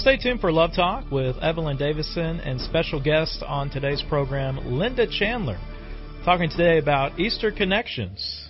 Stay tuned for Love Talk with Evelyn Davison and special guest on today's program, Linda Chandler, talking today about Easter Connections.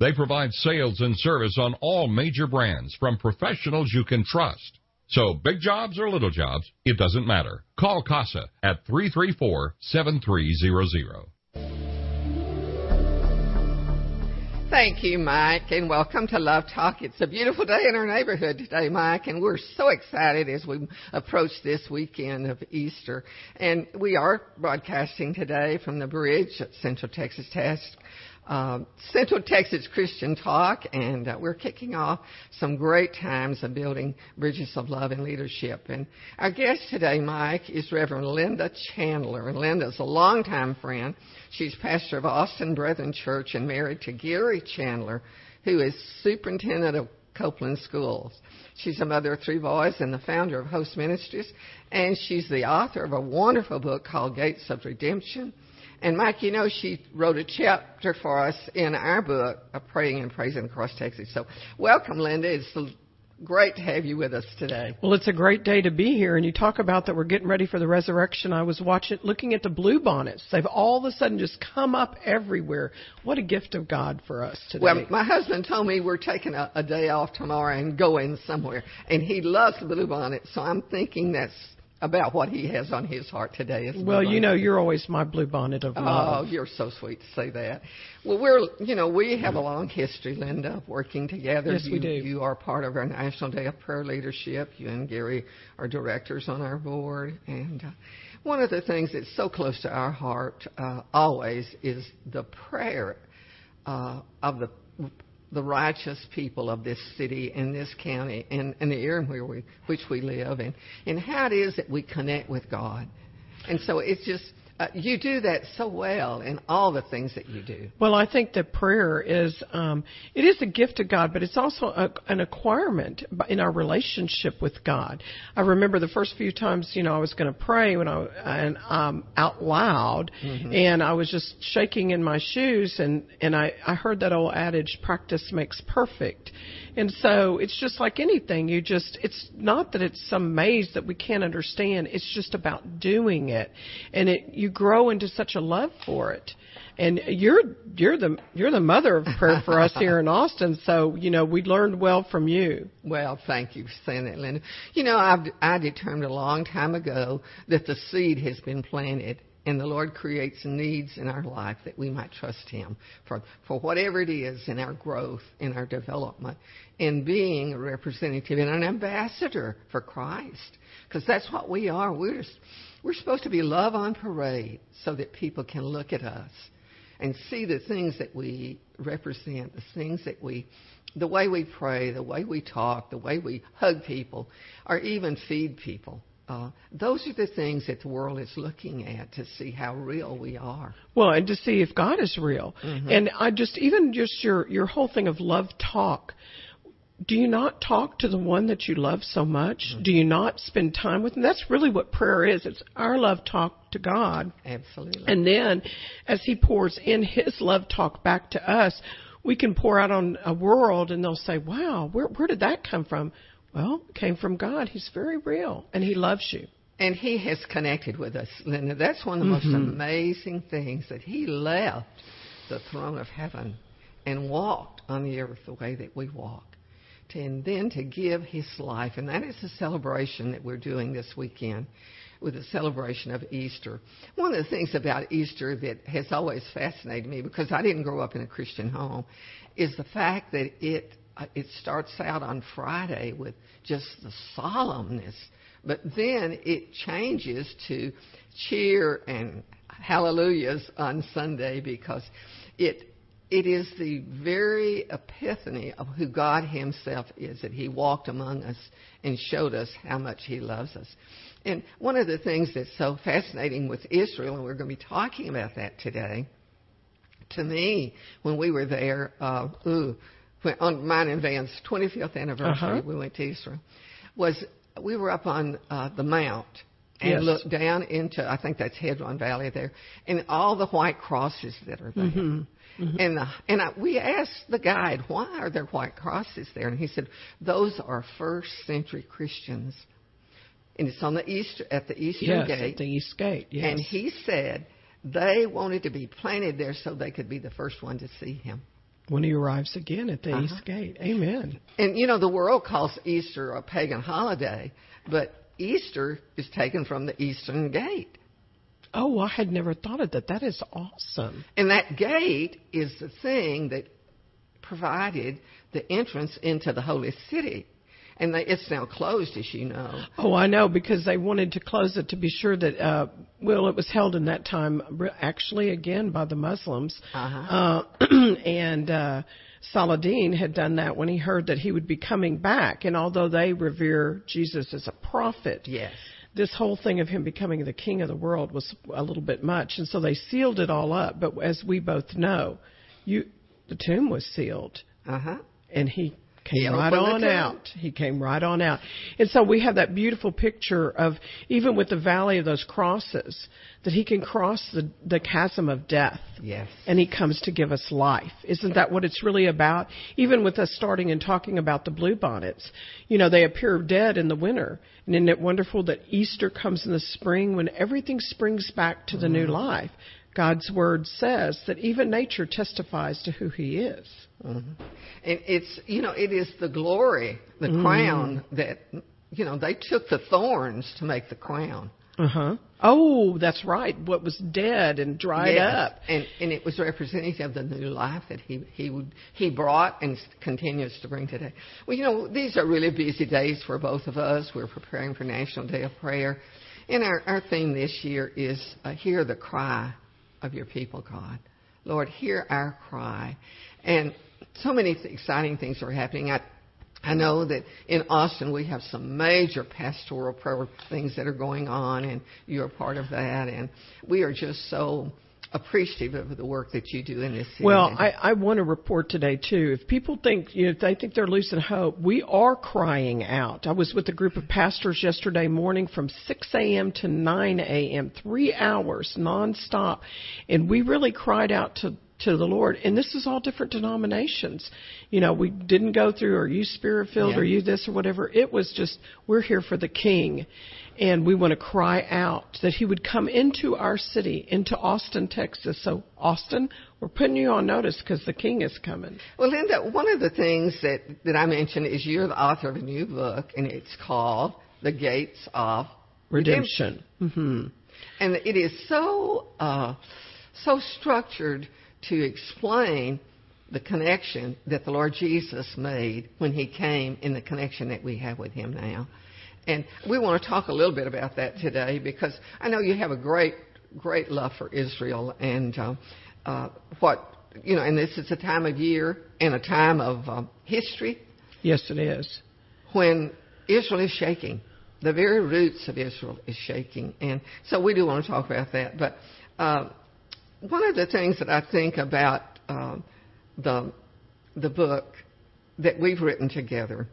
They provide sales and service on all major brands from professionals you can trust. So big jobs or little jobs, it doesn't matter. Call CASA at 334-7300. Thank you, Mike, and welcome to Love Talk. It's a beautiful day in our neighborhood today, Mike, and we're so excited as we approach this weekend of Easter. And we are broadcasting today from the bridge at Central Texas Test uh, Central Texas Christian Talk, and uh, we're kicking off some great times of building bridges of love and leadership. And our guest today, Mike, is Reverend Linda Chandler. And Linda's a longtime friend. She's pastor of Austin Brethren Church and married to Gary Chandler, who is superintendent of Coupland Schools. She's a mother of three boys and the founder of Host Ministries, and she's the author of a wonderful book called Gates of Redemption and Mike, you know, she wrote a chapter for us in our book, Praying and Praising Across Texas. So welcome, Linda. It's great to have you with us today. Well, it's a great day to be here. And you talk about that we're getting ready for the resurrection. I was watching, looking at the blue bonnets. They've all of a sudden just come up everywhere. What a gift of God for us today. Well, my husband told me we're taking a, a day off tomorrow and going somewhere. And he loves the blue bonnet. So I'm thinking that's about what he has on his heart today. Is well, you know, you're always my blue bonnet of love. Oh, you're so sweet to say that. Well, we're, you know, we have a long history, Linda, of working together. Yes, you, we do. You are part of our National Day of Prayer leadership. You and Gary are directors on our board, and uh, one of the things that's so close to our heart uh, always is the prayer uh, of the the righteous people of this city and this county and, and the area where we, which we live and, and how it is that we connect with God. And so it's just uh, you do that so well in all the things that you do. Well, I think that prayer is um, it is a gift of God, but it's also a, an acquirement in our relationship with God. I remember the first few times, you know, I was going to pray when I and um, out loud, mm-hmm. and I was just shaking in my shoes, and and I I heard that old adage, "Practice makes perfect." And so it's just like anything. You just, it's not that it's some maze that we can't understand. It's just about doing it. And it, you grow into such a love for it. And you're, you're the, you're the mother of prayer for us here in Austin. So, you know, we learned well from you. Well, thank you for saying that, Linda. You know, I've, I determined a long time ago that the seed has been planted And the Lord creates needs in our life that we might trust Him for, for whatever it is in our growth, in our development, in being a representative and an ambassador for Christ. Because that's what we are. We're, just, we're supposed to be love on parade so that people can look at us and see the things that we represent, the things that we, the way we pray, the way we talk, the way we hug people, or even feed people. Uh, those are the things that the world is looking at to see how real we are. Well, and to see if God is real. Mm-hmm. And I just even just your your whole thing of love talk. Do you not talk to the one that you love so much? Mm-hmm. Do you not spend time with him? That's really what prayer is. It's our love talk to God. Absolutely. And then as he pours in his love talk back to us, we can pour out on a world and they'll say, "Wow, where where did that come from?" Well, it came from God. He's very real and he loves you. And he has connected with us, Linda. That's one of the most amazing things that he left the throne of heaven and walked on the earth the way that we walk. And then to give his life. And that is the celebration that we're doing this weekend with the celebration of Easter. One of the things about Easter that has always fascinated me, because I didn't grow up in a Christian home, is the fact that it uh, it starts out on Friday with just the solemnness, but then it changes to cheer and hallelujahs on Sunday because it it is the very epiphany of who God Himself is that He walked among us and showed us how much He loves us. And one of the things that's so fascinating with Israel, and we're going to be talking about that today, to me, when we were there, uh, ooh, on mine and Van's 25th anniversary, Uh-huh. we went to Israel, was we were up on uh, the mount and Yes. looked down into, I think that's Kidron Valley there, and all the white crosses that are there. Mm-hmm. And uh, and I, we asked the guide, why are there white crosses there? And he said, those are first century Christians. And it's on the east at the eastern Yes, gate. at the East Gate. Yes. And he said they wanted to be planted there so they could be the first one to see him. when he arrives again at the Uh-huh. East Gate. Amen. And you know, the world calls Easter a pagan holiday, but Easter is taken from the eastern gate. Oh, I had never thought of that. That is awesome. And that gate is the thing that provided the entrance into the holy city. And they, it's now closed, as you know. Oh, I know because they wanted to close it to be sure that uh well it was held in that time actually again by the Muslims. Uh-huh. Uh and uh Saladin had done that when he heard that he would be coming back and although they revere Jesus as a prophet. Yes. This whole thing of him becoming the king of the world was a little bit much. And so they sealed it all up, but as we both know, you the tomb was sealed. Uh huh. and he came right on out. He came right on out. And so we have that beautiful picture of even with the valley of those crosses, that he can cross the, the chasm of death. Yes. And he comes to give us life. Isn't that what it's really about? Even with us starting and talking about the bluebonnets, you know, they appear dead in the winter. And isn't it wonderful that Easter comes in the spring when everything springs back to the new life? God's word says that even nature testifies to who he is. And it's you know it is the glory, the Mm. crown that you know they took the thorns to make the crown. Uh huh. Oh, that's right. What was dead and dried Yes. up. and and it was representative of the new life that he he would he brought and continues to bring today. Well, you know these are really busy days for both of us. We're preparing for National Day of Prayer, and our our theme this year is uh, hear the cry of your people, God. Lord, hear our cry, and so many exciting things are happening. I I know that in Austin we have some major pastoral prayer things that are going on, and you're part of that. And we are just so appreciative of the work that you do in this city. Well, I, I want to report today too. If people think, you know, if they think they're losing hope, we are crying out. I was with a group of pastors yesterday morning from 6 a.m. to 9 a.m., three hours nonstop, and we really cried out to to the Lord. And this is all different denominations. You know, we didn't go through, are you spirit filled, Yeah. are you this or whatever. It was just, we're here for the King. And we want to cry out that he would come into our city, into Austin, Texas. So, Austin, we're putting you on notice because the King is coming. Well, Linda, one of the things that, that I mentioned is you're the author of a new book, and it's called The Gates of Redemption. Mm-hmm. And it is so uh, so structured to explain the connection that the Lord Jesus made when He came, and the connection that we have with Him now. And we want to talk a little bit about that today because I know you have a great, great love for Israel and uh, uh, what you know. And this is a time of year and a time of uh, history. Yes, it is. When Israel is shaking, the very roots of Israel is shaking, and so we do want to talk about that. But uh, one of the things that I think about uh, the the book that we've written together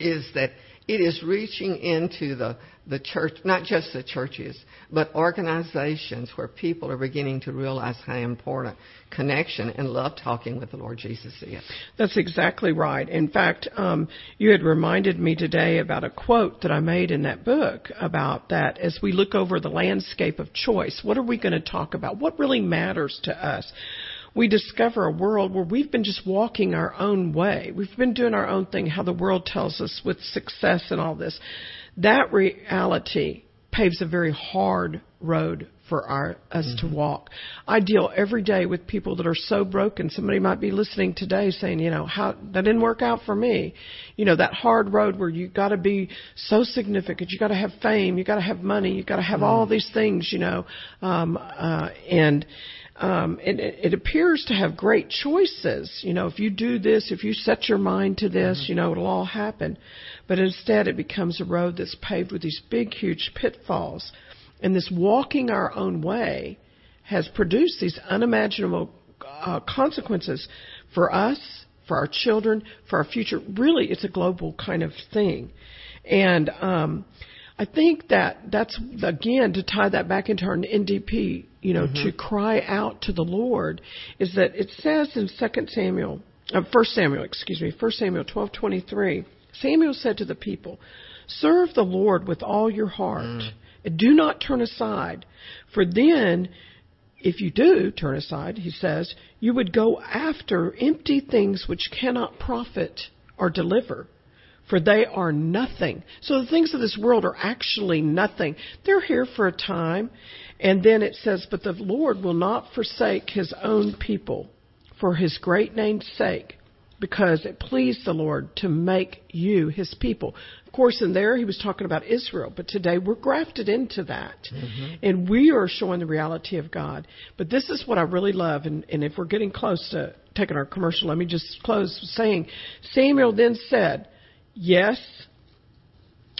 is that it is reaching into the, the church, not just the churches, but organizations where people are beginning to realize how important connection and love talking with the Lord Jesus is. That's exactly right. In fact, um, you had reminded me today about a quote that I made in that book about that as we look over the landscape of choice, what are we going to talk about? What really matters to us? We discover a world where we've been just walking our own way. We've been doing our own thing, how the world tells us with success and all this. That reality paves a very hard road for our, us mm-hmm. to walk. I deal every day with people that are so broken. Somebody might be listening today saying, you know, how that didn't work out for me. You know, that hard road where you got to be so significant. You got to have fame. You got to have money. You got to have mm-hmm. all these things. You know, um, uh, and um, it, it appears to have great choices. You know, if you do this, if you set your mind to this, mm-hmm. you know, it'll all happen. But instead, it becomes a road that's paved with these big, huge pitfalls. And this walking our own way has produced these unimaginable uh, consequences for us, for our children, for our future. Really, it's a global kind of thing. And um, I think that that's again to tie that back into our NDP, you know, mm-hmm. to cry out to the Lord is that it says in Second Samuel, uh, First Samuel, excuse me, First Samuel twelve twenty three. Samuel said to the people, "Serve the Lord with all your heart, mm. and do not turn aside, for then." If you do turn aside, he says, you would go after empty things which cannot profit or deliver for they are nothing. So the things of this world are actually nothing. They're here for a time. And then it says, But the Lord will not forsake his own people for his great name's sake, because it pleased the Lord to make you his people. Of course, in there he was talking about Israel, but today we're grafted into that. Mm-hmm. And we are showing the reality of God. But this is what I really love, and, and if we're getting close to taking our commercial, let me just close saying Samuel then said, Yes,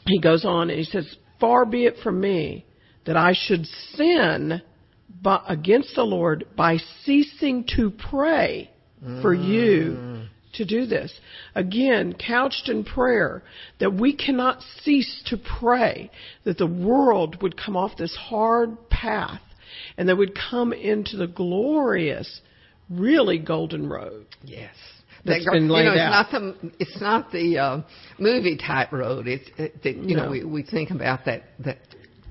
he goes on and he says, Far be it from me that I should sin against the Lord by ceasing to pray for you mm. to do this. Again, couched in prayer, that we cannot cease to pray that the world would come off this hard path and that would come into the glorious, really golden road. Yes that's that, been laid you know, out. It's not the it's not the uh, movie type road. It's it, the, you no. know we we think about that that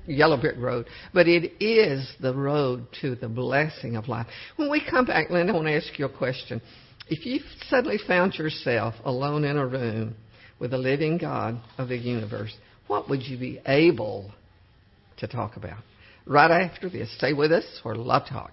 yellow brick road, but it is the road to the blessing of life. When we come back, Linda, I want to ask you a question. If you suddenly found yourself alone in a room with the living God of the universe, what would you be able to talk about? Right after this, stay with us for Love Talk.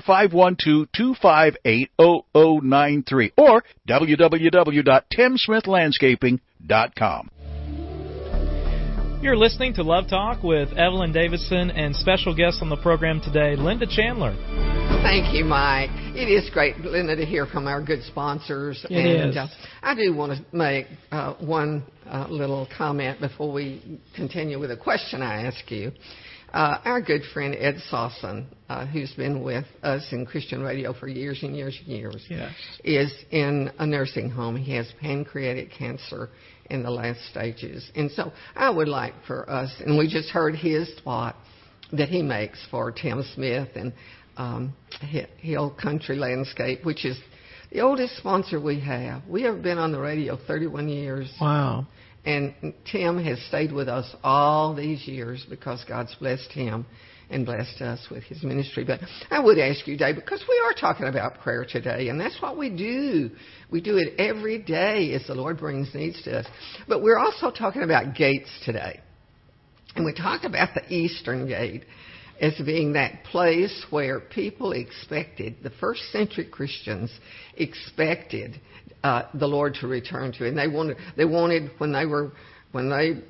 512-258-0093 or www.timsmithlandscaping.com. You're listening to Love Talk with Evelyn Davison and special guest on the program today, Linda Chandler. Thank you, Mike. It is great, Linda, to hear from our good sponsors. It and is. Uh, I do want to make uh, one uh, little comment before we continue with a question I ask you. Uh, our good friend Ed Sawson, uh, who's been with us in Christian radio for years and years and years, Yes. is in a nursing home. He has pancreatic cancer in the last stages. And so I would like for us, and we just heard his thought that he makes for Tim Smith and um, Hill Country Landscape, which is the oldest sponsor we have. We have been on the radio 31 years. Wow. And Tim has stayed with us all these years because God's blessed him and blessed us with his ministry. But I would ask you, Dave, because we are talking about prayer today, and that's what we do. We do it every day as the Lord brings needs to us. But we're also talking about gates today. And we talk about the Eastern Gate as being that place where people expected, the first century Christians expected uh, the Lord to return to. And they wanted, they wanted when they were, when they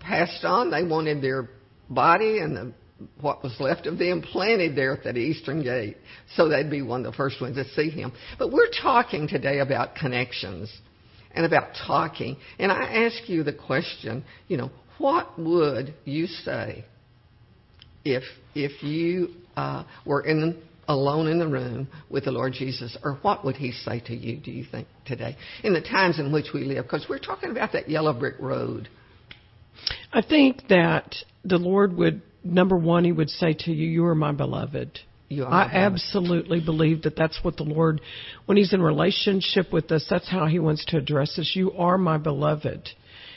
passed on, they wanted their body and the, what was left of them planted there at that Eastern Gate. So they'd be one of the first ones to see Him. But we're talking today about connections and about talking. And I ask you the question, you know, what would you say if if you uh, were in alone in the room with the Lord Jesus, or what would He say to you? Do you think today, in the times in which we live? Because we're talking about that yellow brick road. I think that the Lord would, number one, He would say to you, You are my beloved. You are I beloved. absolutely believe that that's what the Lord, when He's in relationship with us, that's how He wants to address us. You are my beloved.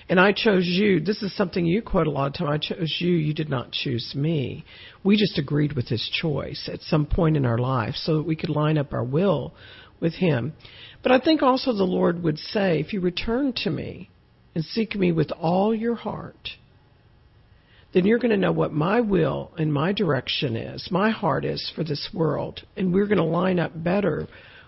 And I chose you. This is something you quote a lot of time. I chose you. You did not choose me. We just agreed with His choice at some point in our life so that we could line up our will with Him. But I think also the Lord would say, if you return to me and seek me with all your heart, then you're going to know what my will and my direction is, my heart is for this world. And we're going to line up better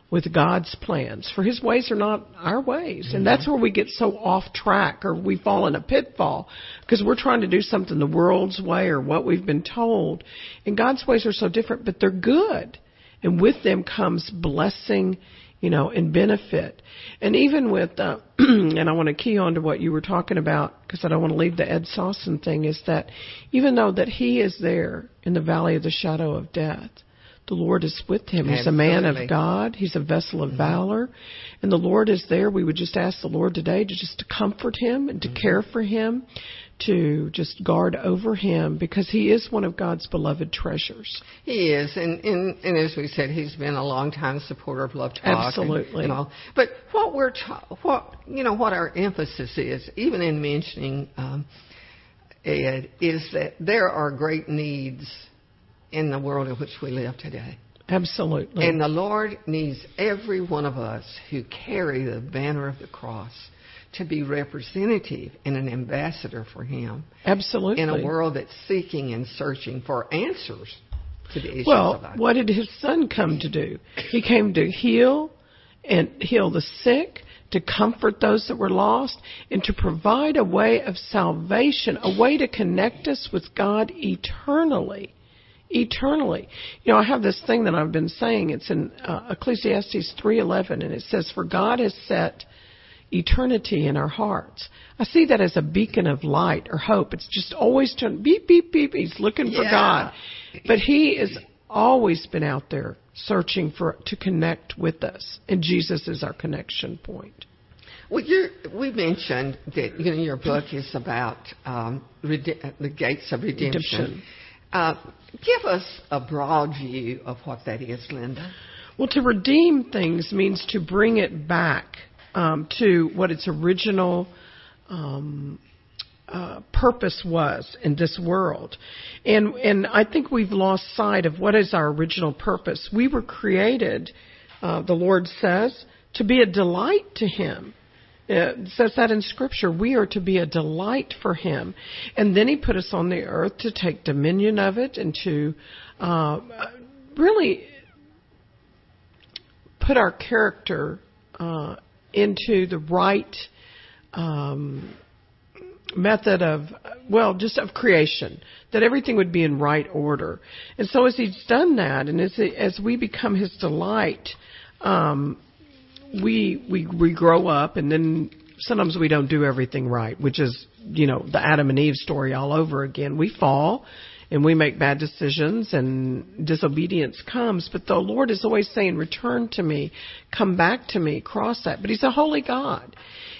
with God's plans. For his ways are not our ways. And that's where we get so off track or we fall in a pitfall because we're trying to do something the world's way or what we've been told. And God's ways are so different, but they're good. And with them comes blessing, you know, and benefit. And even with, uh, and I want to key on to what you were talking about because I don't want to leave the Ed Sawson thing is that even though that he is there in the valley of the shadow of death, the Lord is with him. He's a man of God. He's a vessel of valor. And the Lord is there. We would just ask the Lord today to just to comfort him and to care for him, to just guard over him because he is one of God's beloved treasures. He is, and, and and as we said, he's been a long time supporter of Love Talk. and- Absolutely. And, all. But what we're ta- what you know what our emphasis is, even in mentioning um, Ed, is that there are great needs in the world in which we live today. Absolutely. And the Lord needs every one of us who carry the banner of the cross to be representative and an ambassador for Him. Absolutely. In a world that's seeking and searching for answers to the issues well, of life. what did His Son come to do? He came to heal and heal the sick, to comfort those that were lost, and to provide a way of salvation, a way to connect us with God eternally. Eternally. You know, I have this thing that I've been saying. It's in uh, Ecclesiastes 3:11 and it says for God has set eternity in our hearts. I see that as a beacon of light or hope. It's just always turn beep beep beep. He's looking for Yeah. God, but He has always been out there searching for to connect with us, and Jesus is our connection point. Well, you we mentioned that you know your book is about um, rede- the gates of redemption. Redemption. Uh, give us a broad view of what that is, Linda. Well, to redeem things means to bring it back um, to what its original um, uh, purpose was in this world, and and I think we've lost sight of what is our original purpose. We were created, uh, the Lord says, to be a delight to Him. It says that in Scripture. We are to be a delight for Him. And then He put us on the earth to take dominion of it and to uh, really put our character uh, into the right um, method of well just of creation that everything would be in right order and so as he's done that and as as we become his delight um we we we grow up and then sometimes we don't do everything right which is you know the Adam and Eve story all over again. We fall and we make bad decisions and disobedience comes. But the Lord is always saying return to me. Come back to me. Cross that. But he's a holy God.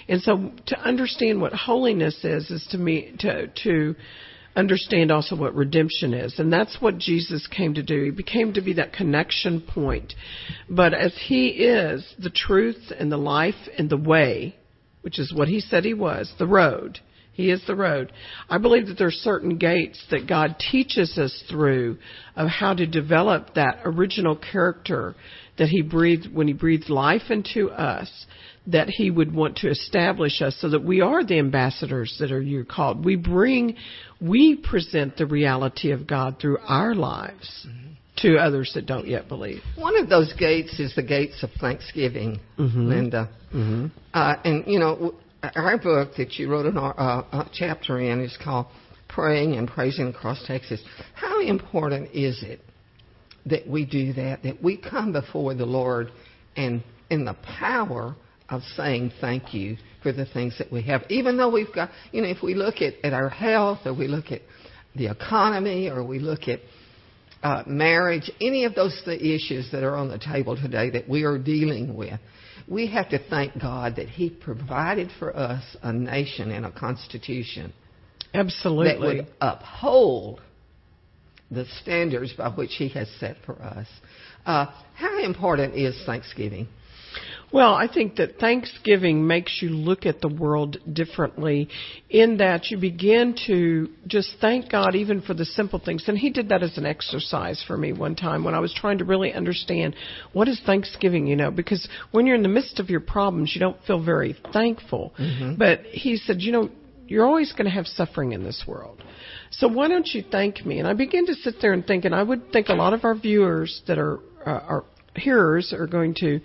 And so to understand what holiness is is to me to to understand also what redemption is. And that's what Jesus came to do. He became to be that connection point. But as he is the truth and the life and the way, which is what he said he was, the road. He is the road. I believe that there are certain gates that God teaches us through of how to develop that original character that he breathed when he breathed life into us that he would want to establish us so that we are the ambassadors that are you called. We bring, we present the reality of God through our lives to others that don't yet believe. One of those gates is the gates of Thanksgiving, Mm-hmm. Linda. Uh, and you know, our book that you wrote an, uh, a chapter in is called "Praying and Praising Across Texas." How important is it that we do that? That we come before the Lord and in the power of saying thank you for the things that we have, even though we've got, you know, if we look at, at our health or we look at the economy or we look at uh, marriage, any of those th- issues that are on the table today that we are dealing with, we have to thank God that He provided for us a nation and a constitution Absolutely. that would uphold the standards by which He has set for us. Uh, how important is Thanksgiving? Well, I think that Thanksgiving makes you look at the world differently in that you begin to just thank God even for the simple things. And He did that as an exercise for me one time when I was trying to really understand what is Thanksgiving, you know, because when you're in the midst of your problems, you don't feel very thankful. But He said, you know, you're always going to have suffering in this world. So why don't you thank me? And I began to sit there and think, and I would think a lot of our viewers that are, uh, our hearers are going to,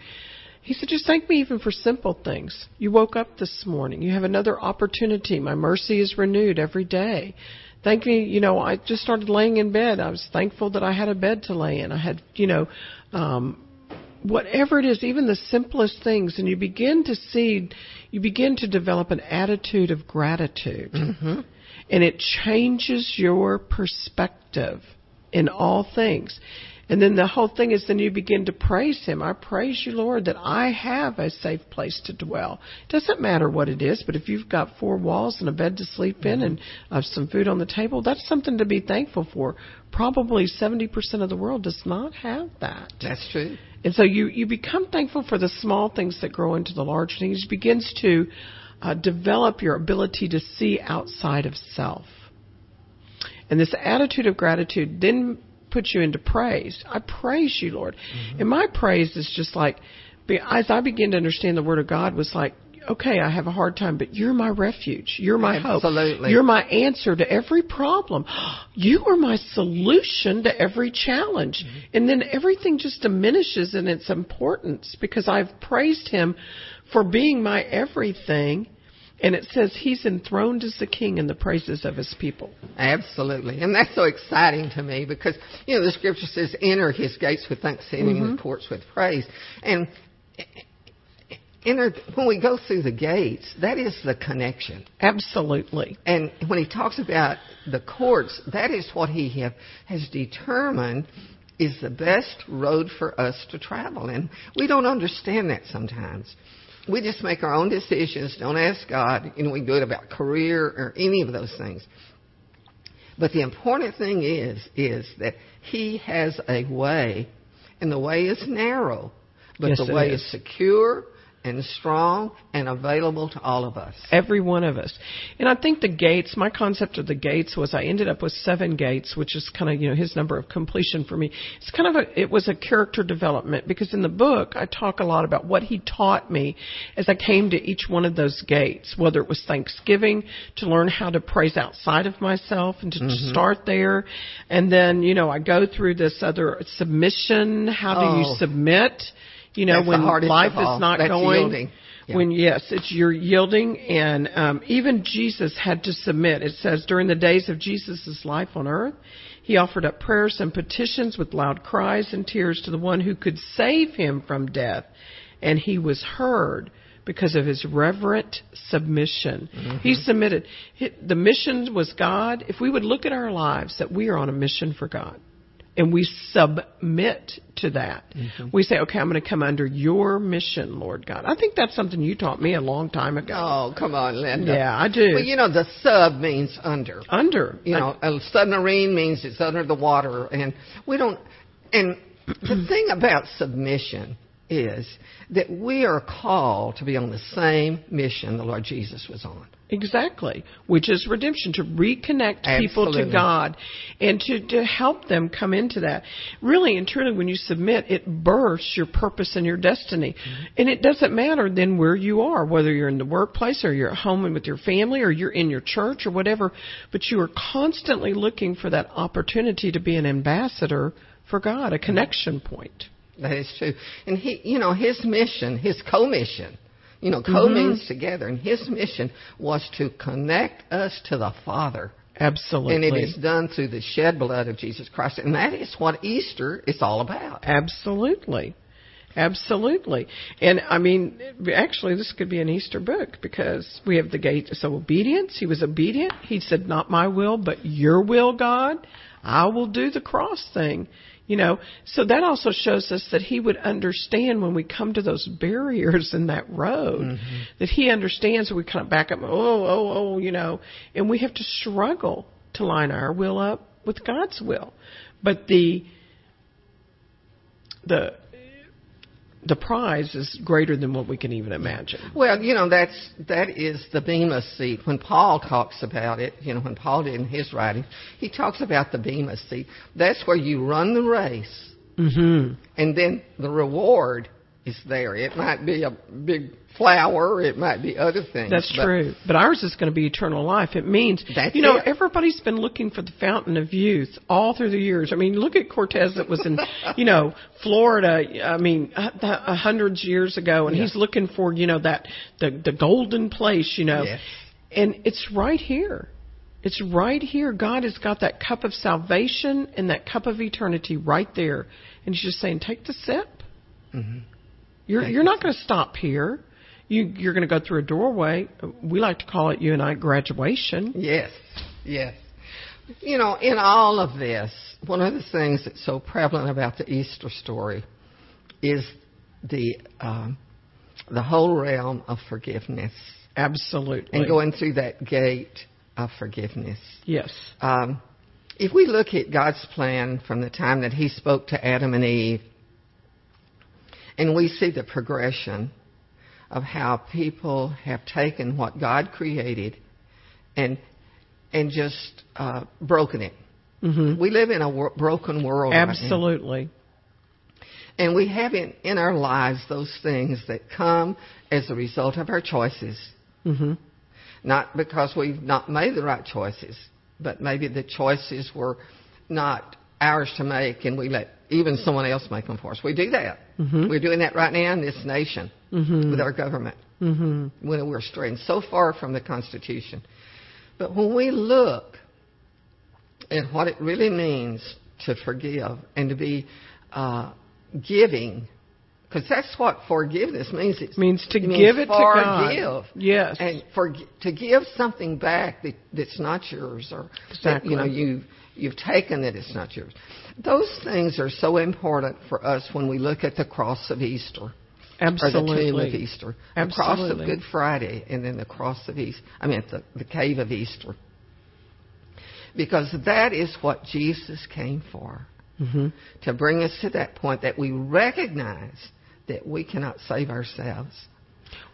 he said, just thank me even for simple things. You woke up this morning. You have another opportunity. My mercy is renewed every day. Thank me, you know, I just started laying in bed. I was thankful that I had a bed to lay in. I had, you know, um, whatever it is, even the simplest things, and you begin to see, you begin to develop an attitude of gratitude. And it changes your perspective in all things. And then the whole thing is then you begin to praise Him. I praise you, Lord, that I have a safe place to dwell. It doesn't matter what it is, but if you've got four walls and a bed to sleep in and uh, some food on the table, that's something to be thankful for. Probably 70% of the world does not have that. That's true. And so you, you become thankful for the small things that grow into the large things. It begins to uh, develop your ability to see outside of self. And this attitude of gratitude then put you into praise. I praise you, Lord. Mm-hmm. And my praise is just like, as I begin to understand the Word of God, was like, okay, I have a hard time, but you're my refuge. You're my Absolutely. hope. You're my answer to every problem. You are my solution to every challenge. Mm-hmm. And then everything just diminishes in its importance because I've praised him for being my everything. And it says he's enthroned as the king in the praises of his people. Absolutely. And that's so exciting to me because, you know, the scripture says, enter his gates with thanksgiving mm-hmm. and courts with praise. And enter, when we go through the gates, that is the connection. Absolutely. And when he talks about the courts, that is what he have, has determined is the best road for us to travel. And we don't understand that sometimes. We just make our own decisions, don't ask God, you know, we do it about career or any of those things. But the important thing is, is that He has a way, and the way is narrow, but yes, the way is. is secure and strong and available to all of us. Every one of us. And I think the gates, my concept of the gates was I ended up with seven gates, which is kind of, you know, his number of completion for me. It's kind of a, it was a character development because in the book I talk a lot about what he taught me as I came to each one of those gates, whether it was Thanksgiving to learn how to praise outside of myself and to, mm-hmm. start there. And then, you know, I go through this other submission. How do oh. you submit? You know, That's when life is not That's going. Yielding. Yeah. When yes, it's you're yielding, and um, even Jesus had to submit. It says during the days of Jesus' life on earth, he offered up prayers and petitions with loud cries and tears to the one who could save him from death, and he was heard because of his reverent submission. Mm-hmm. He submitted. The mission was God. If we would look at our lives, that we are on a mission for God and we submit to that. Mm-hmm. We say, okay, I'm going to come under your mission, Lord God. I think that's something you taught me a long time ago. Oh, come on, Linda. Yeah, I do. Well, you know, the sub means under. Under. You know, a submarine means it's under the water, and we don't. And the thing about submission is that we are called to be on the same mission the Lord Jesus was on. Exactly, which is redemption, to reconnect Absolutely. people to God and to, to help them come into that. Really and truly, when you submit, it bursts your purpose and your destiny. Mm-hmm. And it doesn't matter then where you are, whether you're in the workplace or you're at home and with your family or you're in your church or whatever, but you are constantly looking for that opportunity to be an ambassador for God, a connection point. That is true. And he, you know, his mission, his co-mission, you know, co Mm-hmm. means together, and his mission was to connect us to the Father. Absolutely. And it is done through the shed blood of Jesus Christ. And that is what Easter is all about. Absolutely. Absolutely. And I mean, actually, this could be an Easter book because we have the gate. So obedience. He was obedient. He said, not my will, but your will, God. I will do the cross thing. You know, so that also shows us that he would understand when we come to those barriers in that road, Mm-hmm. that he understands we kind of back up, oh, oh, oh, you know, and we have to struggle to line our will up with God's will. But the, the, the prize is greater than what we can even imagine. Well, you know, that's that is the bema seat. When Paul talks about it, you know, when Paul did in his writing, he talks about the bema seat. That's where you run the race, Mm-hmm. and then the reward is there. It might be a big flower, it might be other things. That's but true. But ours is going to be eternal life. It means, you know, it. everybody's been looking for the fountain of youth all through the years. I mean, look at Cortez that was in, you know, Florida. I mean, uh, uh, hundreds of years ago, and Yeah. he's looking for, you know, that the the golden place, you know, Yes. and it's right here. It's right here. God has got that cup of salvation and that cup of eternity right there, and He's just saying, take the sip. Mhm. You're you're not going to stop here. You you're going to go through a doorway. We like to call it you and I graduation. Yes, yes. You know, in all of this, one of the things that's so prevalent about the Easter story is the um, the whole realm of forgiveness Absolutely. and going through that gate of forgiveness. Yes. Um, if we look at God's plan from the time that He spoke to Adam and Eve, and we see the progression of how people have taken what God created and and just uh, broken it, Mm-hmm. We live in a wor- broken world. right now. Absolutely. And we have in, in our lives those things that come as a result of our choices. Mm-hmm. Not because we've not made the right choices, but maybe the choices were not ours to make and we let even someone else make them for us. We do that. Mhm. We're doing that right now in this nation Mhm. with our government Mm-hmm. when we're straying so far from the Constitution. But when we look at what it really means to forgive and to be uh, giving, because that's what forgiveness means. It Means to it means give it to God. forgive. Yes. And for, to give something back that, that's not yours, or that you know Exactly. you you've taken it, it's not yours. Those things are so important for us when we look at the cross of Easter or the tomb of Easter, the cross of Good Friday, and then the cross of Easter. I mean, the, the cave of Easter, because that is what Jesus came for Mm-hmm. to bring us to that point that we recognize that we cannot save ourselves.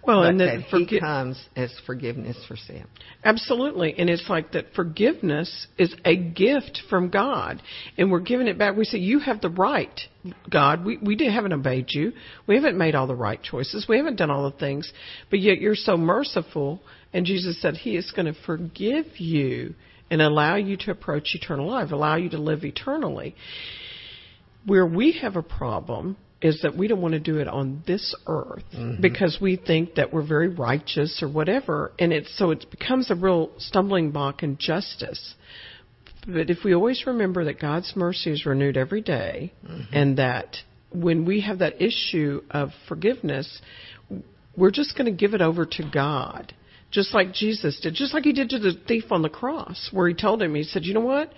Well, but and that that He forgi- comes as forgiveness for sin. Absolutely. And it's like that forgiveness is a gift from God. And we're giving it back. We say, You have the right, God. We, we haven't obeyed you. We haven't made all the right choices. We haven't done all the things. But yet you're so merciful. And Jesus said He is going to forgive you and allow you to approach eternal life, allow you to live eternally. Where we have a problem is that we don't want to do it on this earth mm-hmm. because we think that we're very righteous or whatever. And it's so it becomes a real stumbling block in justice. But if we always remember that God's mercy is renewed every day, mm-hmm. and that when we have that issue of forgiveness we're just going to give it over to God. Just like Jesus did. Just like he did to the thief on the cross where he told him he said you know what?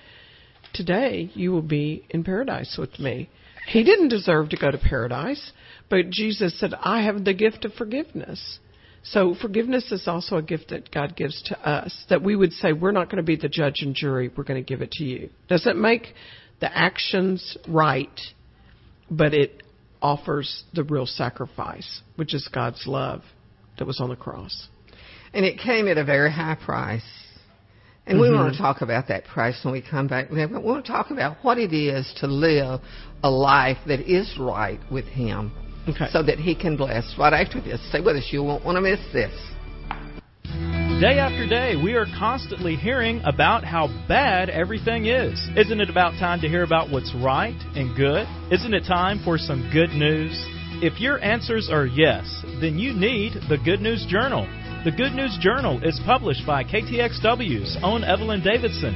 Today you will be in paradise with me. He didn't deserve to go to paradise, but Jesus said, I have the gift of forgiveness. So forgiveness is also a gift that God gives to us, that we would say, we're not going to be the judge and jury, we're going to give it to you. Doesn't make the actions right, but it offers the real sacrifice, which is God's love that was on the cross. And it came at a very high price. And we want to mm-hmm. talk about that price when we come back. We want to talk about what it is to live a life that is right with Him Okay. so that He can bless. Right after this, stay with us. You won't want to miss this. Day after day, we are constantly hearing about how bad everything is. Isn't it about time to hear about what's right and good? Isn't it time for some good news? If your answers are yes, then you need the Good News Journal. The Good News Journal is published by KTXW's own Evelyn Davison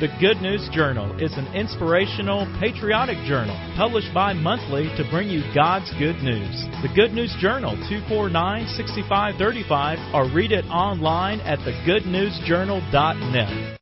The Good News Journal is an inspirational, patriotic journal published bi monthly to bring you God's good news. The Good News Journal 249 6535 or read it online at thegoodnewsjournal.net.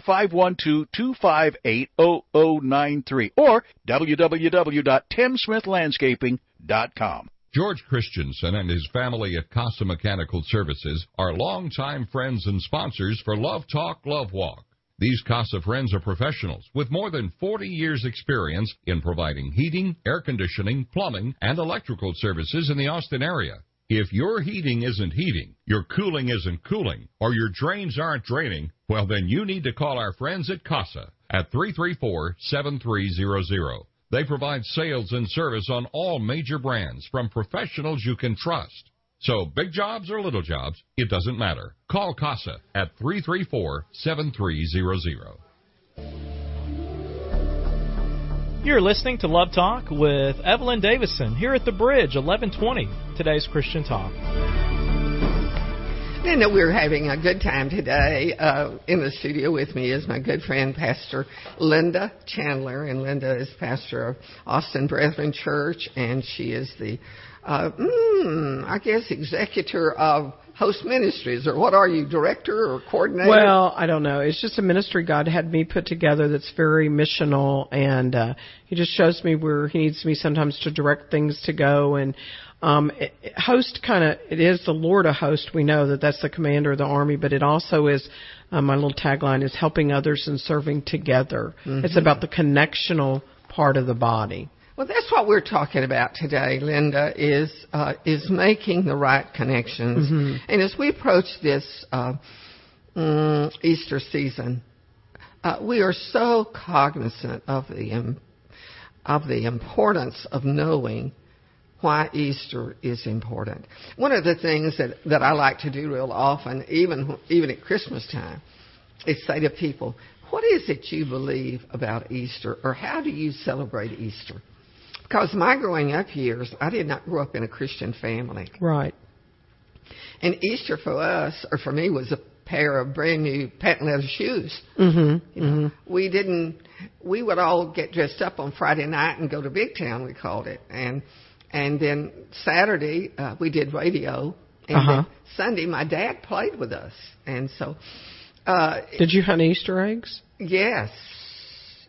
512-258-0093 or www.timsmithlandscaping.com. George Christensen and his family at Casa Mechanical Services are longtime friends and sponsors for Love Talk, Love Walk. These Casa friends are professionals with more than 40 years experience in providing heating, air conditioning, plumbing, and electrical services in the Austin area. If your heating isn't heating, your cooling isn't cooling, or your drains aren't draining, well then you need to call our friends at Casa at 334-7300. They provide sales and service on all major brands from professionals you can trust. So big jobs or little jobs, it doesn't matter. Call Casa at 334-7300. You're listening to Love Talk with Evelyn Davison here at the Bridge, 1120. Today's Christian Talk. And we're having a good time today. Uh, in the studio with me is my good friend, Pastor Linda Chandler, and Linda is pastor of Austin Brethren Church, and she is the, uh, mm, I guess, executor of Host Ministries, or what are you, director or coordinator? Well, I don't know. It's just a ministry God had me put together that's very missional, and uh, He just shows me where He needs me sometimes to direct things to go. And um, it, host kind of it is the Lord a host. We know that that's the commander of the army, but it also is. Uh, my little tagline is helping others and serving together. Mm-hmm. It's about the connectional part of the body. Well, that's what we're talking about today, Linda. Is uh, is making the right connections. Mm-hmm. And as we approach this uh, um, Easter season, uh, we are so cognizant of the um, of the importance of knowing why Easter is important. One of the things that, that I like to do real often, even even at Christmas time, is say to people, "What is it you believe about Easter, or how do you celebrate Easter?" Because my growing up years, I did not grow up in a Christian family. Right. And Easter for us, or for me, was a pair of brand new patent leather shoes. Mm-hmm. You know, mm-hmm. We didn't. We would all get dressed up on Friday night and go to Big Town. We called it, and and then Saturday uh, we did radio, and uh-huh. then Sunday my dad played with us, and so. Uh, did you hunt Easter eggs? Yes,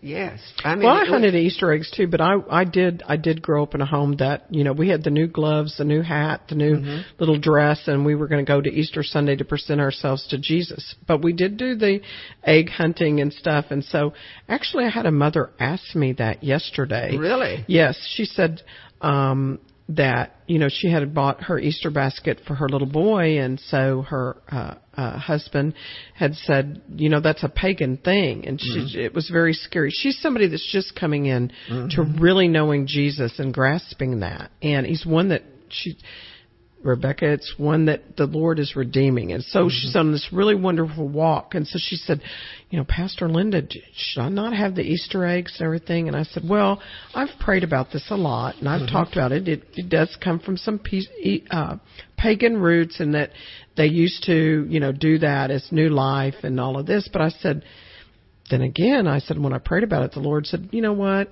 Yes, I mean. Well, I hunted was, Easter eggs too, but I I did I did grow up in a home that you know we had the new gloves, the new hat, the new mm-hmm. little dress, and we were going to go to Easter Sunday to present ourselves to Jesus. But we did do the egg hunting and stuff, and so actually I had a mother ask me that yesterday. Really? Yes, she said. um that you know she had bought her Easter basket for her little boy, and so her uh, uh, husband had said, you know, that's a pagan thing, and she, mm-hmm. it was very scary. She's somebody that's just coming in mm-hmm. to really knowing Jesus and grasping that, and he's one that she Rebecca, it's one that the Lord is redeeming. And so mm-hmm. she's on this really wonderful walk. And so she said, you know, Pastor Linda, should I not have the Easter eggs and everything? And I said, well, I've prayed about this a lot and I've mm-hmm. talked about it. it. It does come from some piece, uh, pagan roots and that they used to, you know, do that as new life and all of this. But I said, then again, I said, when I prayed about it, the Lord said, you know what?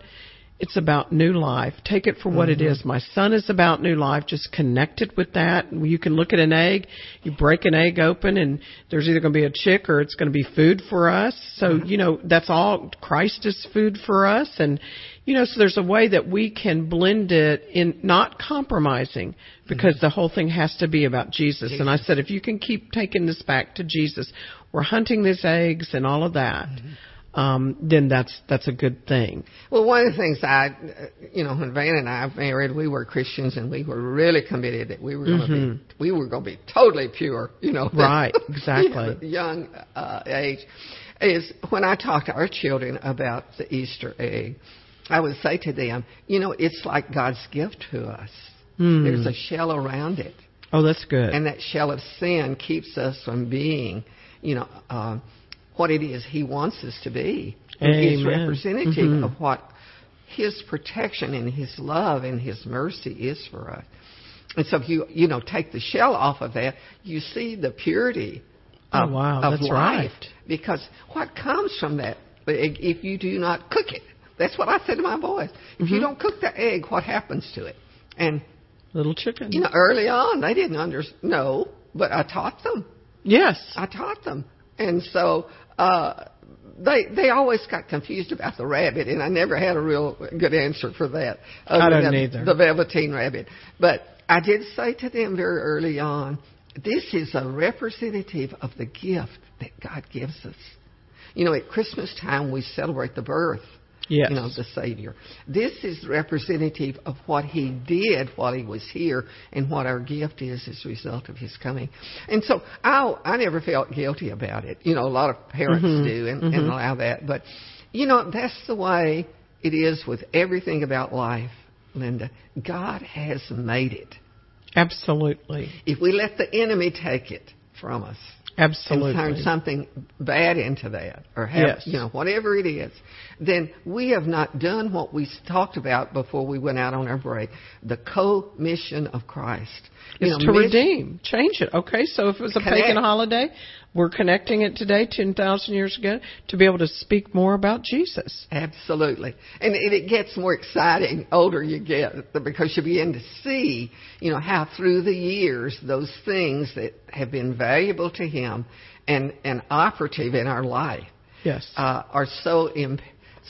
It's about new life. Take it for what mm-hmm. it is. My son is about new life. Just connect it with that. You can look at an egg. You break an egg open, and there's either going to be a chick or it's going to be food for us. So mm-hmm. you know that's all. Christ is food for us, and you know so there's a way that we can blend it in, not compromising, because mm-hmm. the whole thing has to be about Jesus. Jesus. And I said, if you can keep taking this back to Jesus, we're hunting these eggs and all of that. Mm-hmm um, then that's that's a good thing. Well, one of the things I, you know, when Van and I married, we were Christians and we were really committed that we were going to mm-hmm. be we were going to be totally pure. You know, right? Exactly. young uh, age is when I talk to our children about the Easter egg. I would say to them, you know, it's like God's gift to us. Mm. There's a shell around it. Oh, that's good. And that shell of sin keeps us from being, you know. Uh, what it is He wants us to be. he's representative mm-hmm. of what His protection and His love and His mercy is for us. And so if you you know take the shell off of that, you see the purity of, oh, wow. of That's life. Right. Because what comes from that if you do not cook it? That's what I said to my boys. If mm-hmm. you don't cook the egg, what happens to it? And little chicken. You know, early on they didn't understand. No, but I taught them. Yes, I taught them. And so uh, they they always got confused about the rabbit, and I never had a real good answer for that. I don't either. The velveteen rabbit, but I did say to them very early on, this is a representative of the gift that God gives us. You know, at Christmas time we celebrate the birth yes. you know, the Savior. This is representative of what He did while He was here and what our gift is as a result of His coming. And so I, I never felt guilty about it. You know, a lot of parents mm-hmm. do and, mm-hmm. and allow that. But, you know, that's the way it is with everything about life, Linda. God has made it. Absolutely. If we let the enemy take it from us, Absolutely. and turn something bad into that, or have Yes. you know whatever it is, then we have not done what we talked about before we went out on our break: the co-mission of Christ. You know, to mission- redeem, change it. Okay, so if it was a pagan holiday, we're connecting it today, ten thousand years ago, to be able to speak more about Jesus. Absolutely. And it, it gets more exciting older you get because you begin to see, you know, how through the years those things that have been valuable to him and, and operative in our life Yes. uh, are so imp-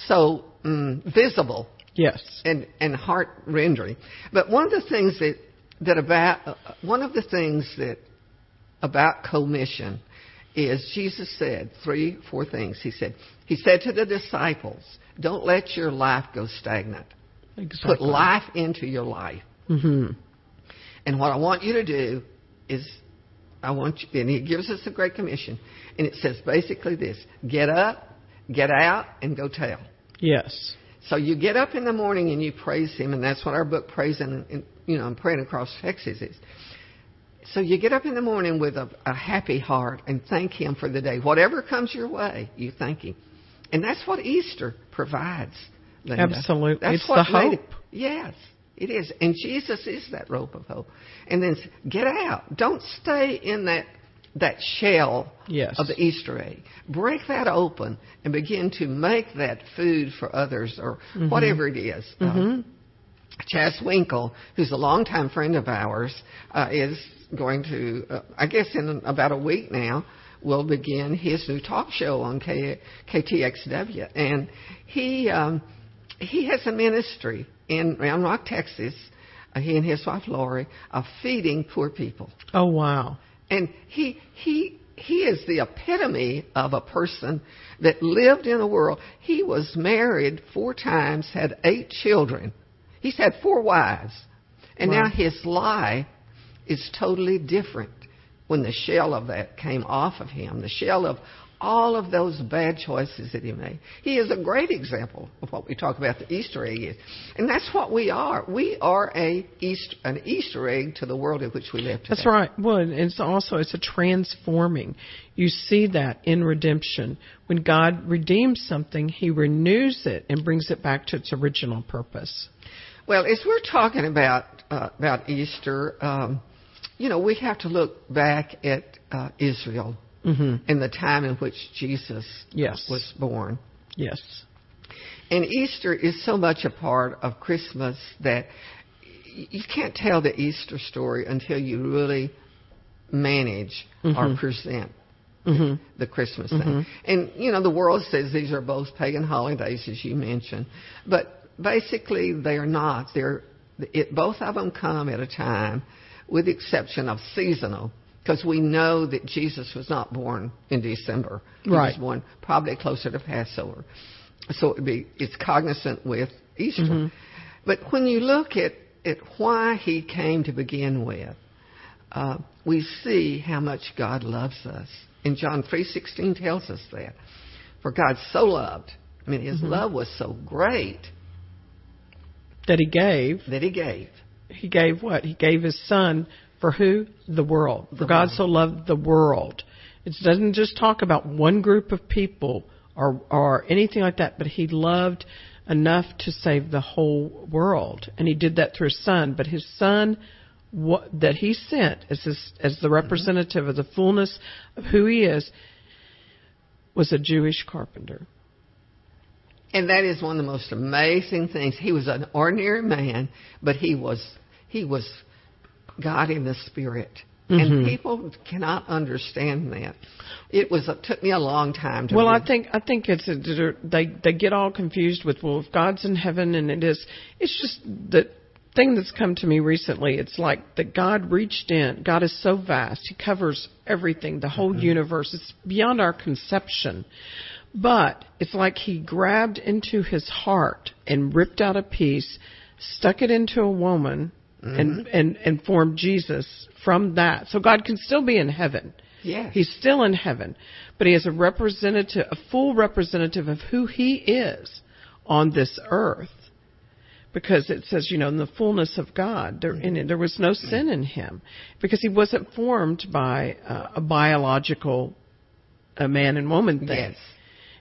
so mm, visible yes. and, and heart rendering. But one of the things that that about uh, one of the things that about commission is Jesus said three four things. He said he said to the disciples, "Don't let your life go stagnant. Exactly. Put life into your life." hmm And what I want you to do is, I want you, and he gives us a great commission, and it says basically this: get up, get out, and go tell. Yes. So you get up in the morning and you praise Him, and that's what our book Praise and, and you know, I'm Praying Across Texas is. So you get up in the morning with a, a happy heart and thank Him for the day. Whatever comes your way, you thank Him, and that's what Easter provides. Linda. Absolutely. that's It's what the made it- hope. yes, it is, and Jesus is that rope of hope. And then get out. Don't stay in that that shell Yes. of the Easter egg. Break that open and begin to make that food for others or Mm-hmm. whatever it is. Uh, Chas Winkle, who's a longtime friend of ours, uh, is going to, uh, I guess in about a week now, will begin his new talk show on K- KTXW. And he, um, he has a ministry in Round Rock, Texas, uh, he and his wife Lori, of feeding poor people. Oh wow. And he he he is the epitome of a person that lived in the world. He was married four times, had eight children. He's had four wives. And Wow. now his life is totally different when the shell of that came off of him, the shell of all of those bad choices that he made. He is a great example of what we talk about the Easter egg is. And that's what we are. We are a Easter, an Easter egg to the world in which we live today. That's right. Well, and it's also it's a transforming. You see that in redemption. When God redeems something, He renews it and brings it back to its original purpose. Well, as we're talking about uh, about Easter, um, you know, we have to look back at uh, Israel hmm and the time in which Jesus Yes. was born. Yes. And Easter is so much a part of Christmas that you can't tell the Easter story until you really manage or Mhm. present hmm the Christmas Mhm. thing. And you know, the world says these are both pagan holidays, as you mentioned, but basically they are not. They're it, both of them come at a time, with the exception of seasonal, because we know that Jesus was not born in December. He was born probably closer to Passover, so it would be it's cognizant with Easter. Mhm. But when you look at at why he came to begin with, uh, we see how much God loves us. And John 3:16 tells us that. For God so loved, I mean his Mhm. love was so great That He gave. that he gave. He gave what? He gave His Son for who? The world. For The God world. so loved the world. It doesn't just talk about one group of people or or anything like that, but He loved enough to save the whole world, and He did that through His Son. But His Son what, that He sent as his, as the mm-hmm. representative of the fullness of who He is was a Jewish carpenter. And that is one of the most amazing things. He was an ordinary man, but he was he was God in the spirit. Mhm. And people cannot understand that. It was it took me a long time to Well, I think I think it's a, they they get all confused with well, if God's in heaven and it is, it's just the thing that's come to me recently. It's like that God reached in. God is so vast; He covers everything, the whole universe. It's beyond our conception. But it's like He grabbed into His heart and ripped out a piece, stuck it into a woman, and and and formed Jesus from that. So God can still be in heaven. Yes. He's still in heaven, but he is a representative, a full representative of who he is on this earth. because it says, you know, in the fullness of God, there, in it, there was no sin in him because he wasn't formed by uh, a biological a man and woman thing. Yes.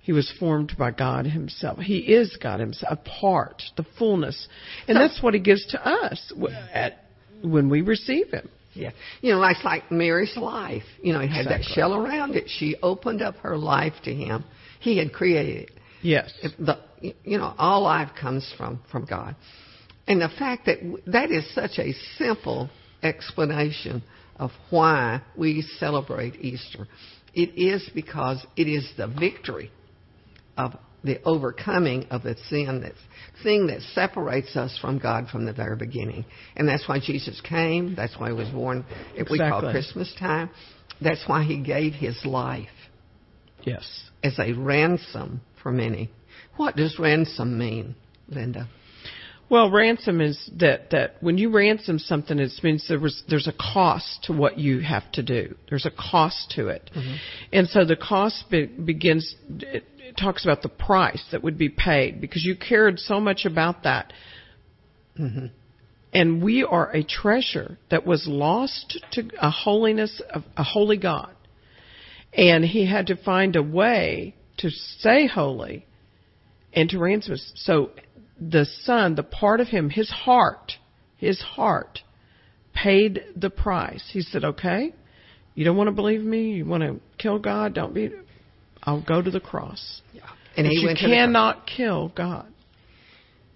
He was formed by God Himself. He is God Himself, a part, the fullness, and So- that's what He gives to us at when we receive Him. Yeah. You know, like like Mary's life. You know, it had that shell around it. She opened up her life to him. He had created it. Yes. The you know, all life comes from from God. And the fact that that is such a simple explanation of why we celebrate Easter. It is because it is the victory of the overcoming of the sin that thing that separates us from God from the very beginning. And that's why Jesus came. That's why he was born at we call Exactly. Christmas time. That's why he gave his life Yes. as a ransom for many. What does ransom mean, Linda? Well, ransom is that that when you ransom something, it means there was there's a cost to what you have to do. There's a cost to it, mm-hmm. and so the cost be, begins. Talks about the price that would be paid because you cared so much about that. And we are a treasure that was lost to a holiness of a holy God, and He had to find a way to stay holy and to ransom us. So the son, the part of him, his heart, his heart paid the price. He said, okay, you don't want to believe me? You want to kill God? Don't be, I'll go to the cross. Yeah. And But he you went to the cross. cannot kill God.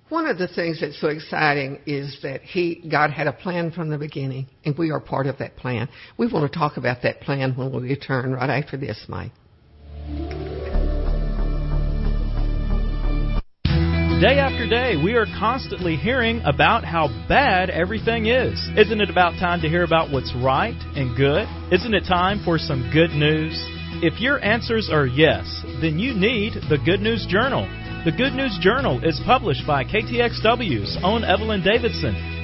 One of the things that's so exciting is that he God had a plan from the beginning, and we are part of that plan. We want to talk about that plan when we return right after this, Mike. Day after day, we are constantly hearing about how bad everything is. Isn't it about time to hear about what's right and good? Isn't it time for some good news? If your answers are yes, then you need the Good News Journal. The Good News Journal is published by KTXW's own Evelyn Davison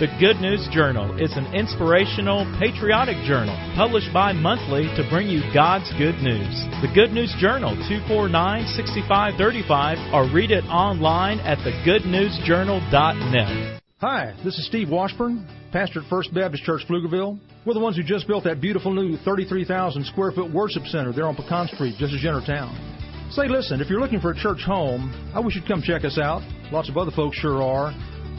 The Good News Journal is an inspirational, patriotic journal published bi monthly to bring you God's good news. The Good News Journal, 249 6535, or read it online at thegoodnewsjournal.net. Hi, this is Steve Washburn, pastor at First Baptist Church, Pflugerville. We're the ones who just built that beautiful new 33,000 square foot worship center there on Pecan Street, just as you town. Say, listen, if you're looking for a church home, I wish you'd come check us out. Lots of other folks sure are.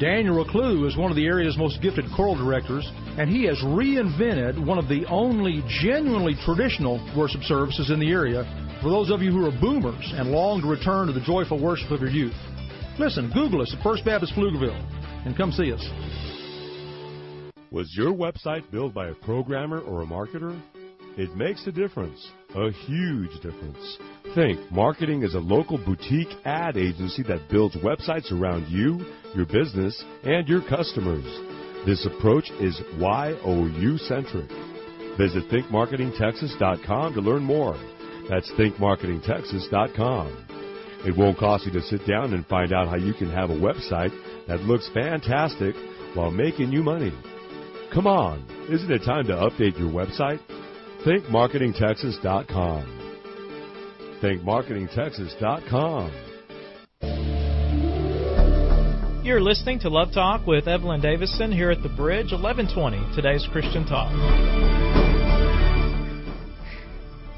Daniel Reclue is one of the area's most gifted choral directors, and he has reinvented one of the only genuinely traditional worship services in the area for those of you who are boomers and long to return to the joyful worship of your youth. Listen, Google us at First Baptist Pflugerville and come see us. Was your website built by a programmer or a marketer? It makes a difference, a huge difference. Think Marketing is a local boutique ad agency that builds websites around you, your business, and your customers. This approach is YOU centric. Visit thinkmarketingtexas.com to learn more. That's thinkmarketingtexas.com. It won't cost you to sit down and find out how you can have a website that looks fantastic while making you money. Come on, isn't it time to update your website? ThinkMarketingTexas.com. ThinkMarketingTexas.com. You're listening to Love Talk with Evelyn Davison here at the Bridge, 1120, today's Christian Talk.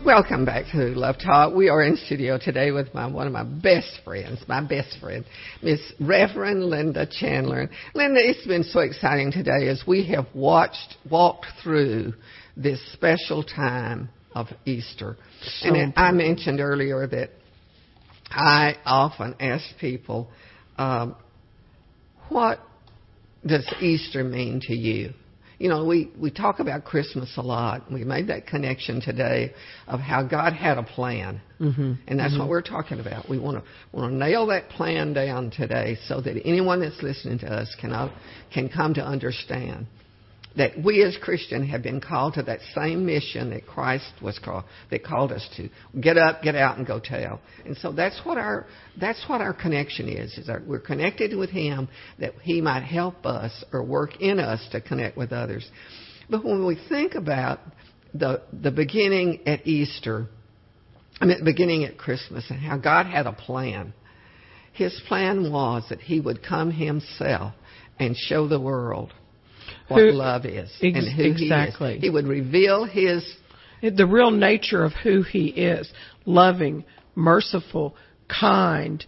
Welcome back to Love Talk. We are in studio today with my one of my best friends, my best friend, Miss Reverend Linda Chandler. Linda, it's been so exciting today as we have watched, walked through this special time of Easter. So and I mentioned earlier that I often ask people, um, what does Easter mean to you? You know, we, we talk about Christmas a lot. We made that connection today of how God had a plan. Mm-hmm. And that's Mhm. what we're talking about. We want to want to nail that plan down today so that anyone that's listening to us can can come to understand that we as Christians have been called to that same mission that Christ was called that called us to. Get up, get out and go tell. And so that's what our that's what our connection is. Is that we're connected with him that he might help us or work in us to connect with others. But when we think about the the beginning at Easter, I mean beginning at Christmas and how God had a plan. His plan was that he would come himself and show the world what Who- love is Ex- and who exactly. he is. He would reveal his the real nature of who he is loving merciful kind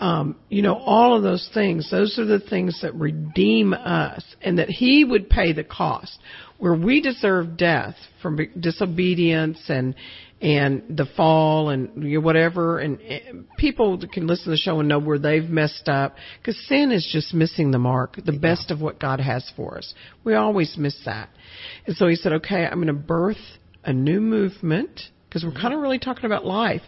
um, you know all of those things those are the things that redeem us and that he would pay the cost where we deserve death from be- disobedience and and the fall and whatever and, and people can listen to the show and know where they've messed up because sin is just missing the mark the best of what god has for us. We always miss that. And so he said okay i'm going to birth a new movement because we're mm-hmm. kind of really talking about life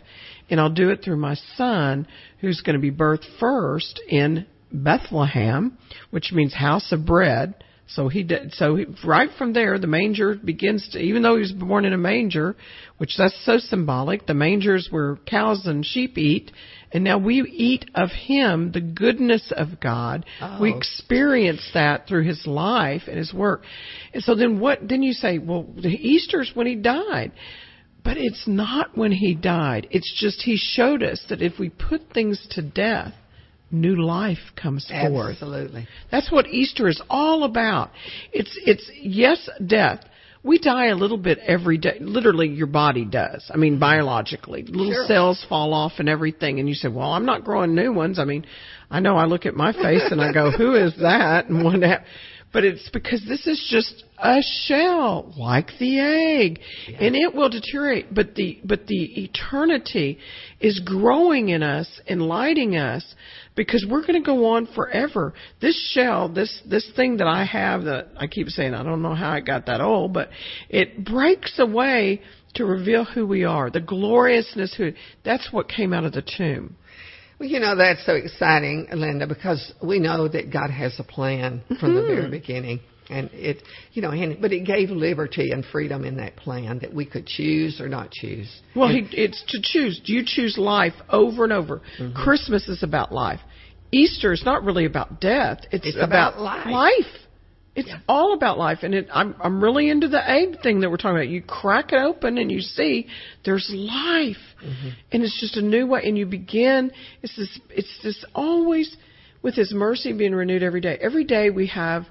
and i'll do it through my son who's going to be birthed first in bethlehem which means house of bread so he did. So he, right from there, the manger begins to. Even though he was born in a manger, which that's so symbolic, the mangers where cows and sheep eat, and now we eat of him, the goodness of God. We Oh. experience that through his life and his work. And so then what? Then you say, well, the Easter's when he died. But it's not when he died. It's just he showed us that if we put things to death, new life comes forth. absolutely. That's what Easter is all about. It's it's yes, death. We die a little bit every day. Literally, your body does. I mean, biologically, little Sure. cells fall off and everything. And you say, "Well, I'm not growing new ones." I mean, I know I look at my face and I go, "Who is that?" And what hap- But it's because this is just a shell, like the egg, and it will deteriorate. But the but the eternity is growing in us, enlightening us, because we're going to go on forever. This shell, this this thing that I have that I keep saying I don't know how I got that old, but it breaks away to reveal who we are, the gloriousness who that's what came out of the tomb. Well, you know, that's so exciting, Linda, because we know that God has a plan from the Mm-hmm. very beginning. And it, you know, and, but it gave liberty and freedom in that plan that we could choose or not choose. Well, he, it's to choose. Do you choose life over and over? Mm-hmm. Christmas is about life. Easter is not really about death. It's, It's about life. life. It's all about life, and it, I'm I'm really into the egg thing that we're talking about. You crack it open and you see there's life, Mm-hmm. and it's just a new way. And you begin. It's this. It's this always with His mercy being renewed every day. Every day we have.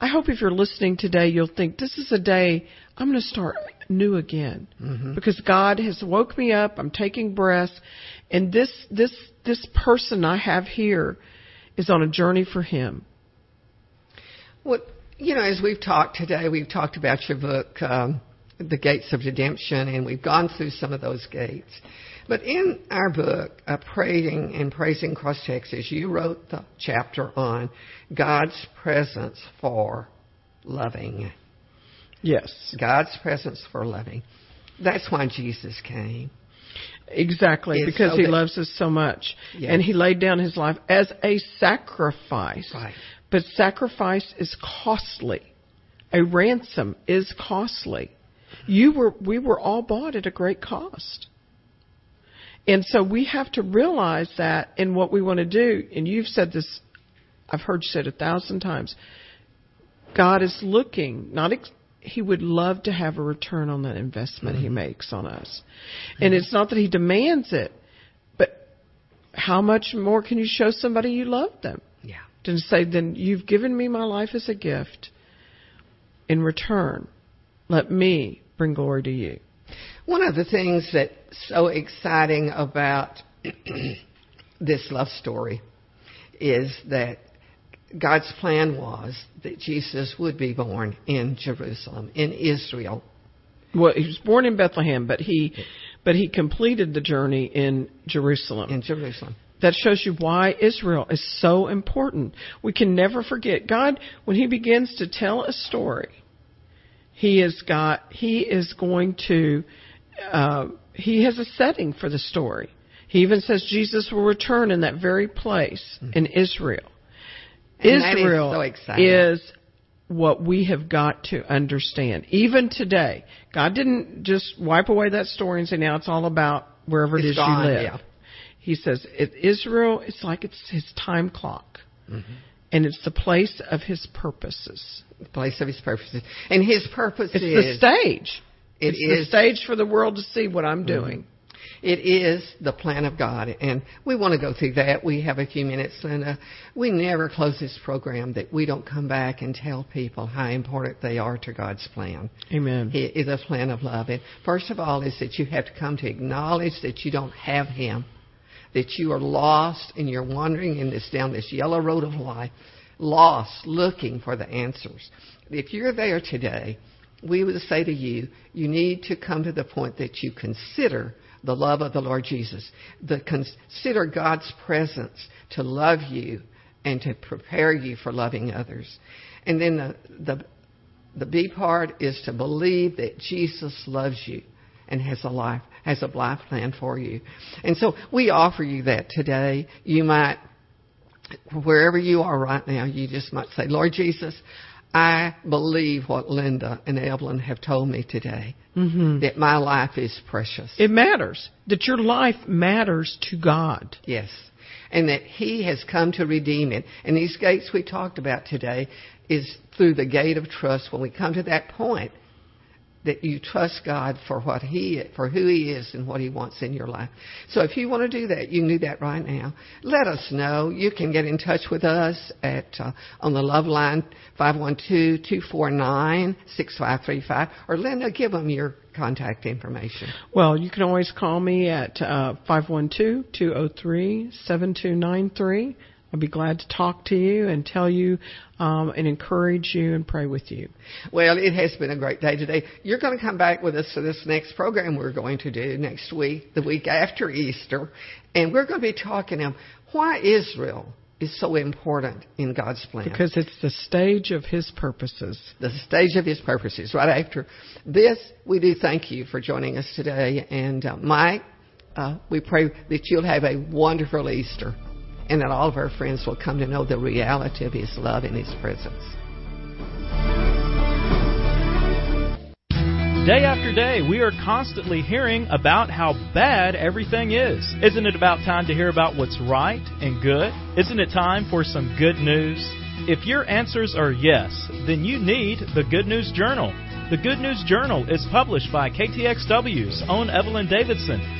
I hope if you're listening today, you'll think this is a day I'm going to start new again Mm-hmm. because God has woke me up. I'm taking breaths, and this this this person I have here is on a journey for Him. Well, you know, as we've talked today, we've talked about your book, um, The Gates of Redemption, and we've gone through some of those gates. But in our book, uh, Praying and Praising Cross Texas, you wrote the chapter on God's presence for loving. Yes, God's presence for loving. That's why Jesus came. Exactly, because so He loves us so much, Yes. and He laid down His life as a sacrifice. Right. But sacrifice is costly. A ransom is costly. You were, we were all bought at a great cost. And so we have to realize that in what we want to do. And you've said this, I've heard you say it a thousand times. God is looking, not ex- he would love to have a return on that investment he mm-hmm. makes on us. Mm-hmm. And it's not that he demands it, but how much more can you show somebody you love them? Yeah. to say, then you've given me my life as a gift. In return, let me bring glory to you. One of the things that's so exciting about this love story is that God's plan was that Jesus would be born in Jerusalem, in Israel. Well, he was born in Bethlehem, but he but he completed the journey in Jerusalem. In Jerusalem. That shows you why Israel is so important. We can never forget God when he begins to tell a story. He has got he is going to uh, he has a setting for the story. He even says Jesus will return in that very place mm-hmm. in Israel. Israel is, so is what we have got to understand. Even today, God didn't just wipe away that story and say, now it's all about wherever it's it is gone, you live. Yeah. He says, Israel, it's like it's his time clock. Mm-hmm. And it's the place of his purposes. The place of his purposes. And his purpose it's is. the stage. It it's is, the stage for the world to see what I'm doing. Mm-hmm. It is the plan of God, and we want to go through that. We have a few minutes, Linda. We never close this program that we don't come back and tell people how important they are to God's plan. Amen. It is a plan of love. And first of all, is that you have to come to acknowledge that you don't have Him, that you are lost and you're wandering in this down this yellow road of life, lost, looking for the answers. If you're there today, we would say to you, you need to come to the point that you consider the love of the Lord Jesus. The, consider God's presence to love you and to prepare you for loving others. And then the, the, the B part is to believe that Jesus loves you and has a life, has a life plan for you. And so we offer you that today. You might, wherever you are right now, you just might say, Lord Jesus, I believe what Linda and Evelyn have told me today. Mm-hmm. That my life is precious. It matters. That your life matters to God. Yes. And that He has come to redeem it. And these gates we talked about today is through the gate of trust. When we come to that point, that you trust God for what He, for who He is and what He wants in your life. So if you want to do that, you can do that right now. Let us know. You can get in touch with us at uh, on the Love Line five one two two four nine six five three five, or Linda, give them your contact information. Well, you can always call me at uh, five one two two zero oh three seven two nine three. I'll be glad to talk to you and tell you um, and encourage you and pray with you. Well, it has been a great day today. You're going to come back with us for this next program we're going to do next week, the week after Easter, and we're going to be talking about why Israel is so important in God's plan. Because it's the stage of His purposes. The stage of His purposes. Right after this, we do thank you for joining us today. And uh, Mike, uh, we pray that you'll have a wonderful Easter and that all of our friends will come to know the reality of His love and His presence. Day after day, we are constantly hearing about how bad everything is. Isn't it about time to hear about what's right and good? Isn't it time for some good news? If your answers are yes, then you need the Good News Journal. The Good News Journal is published by KTXW's own Evelyn Davison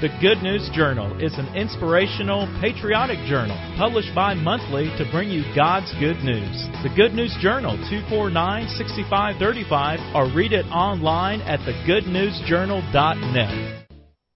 The Good News Journal is an inspirational, patriotic journal published bi monthly to bring you God's good news. The Good News Journal, 249 6535, or read it online at thegoodnewsjournal.net.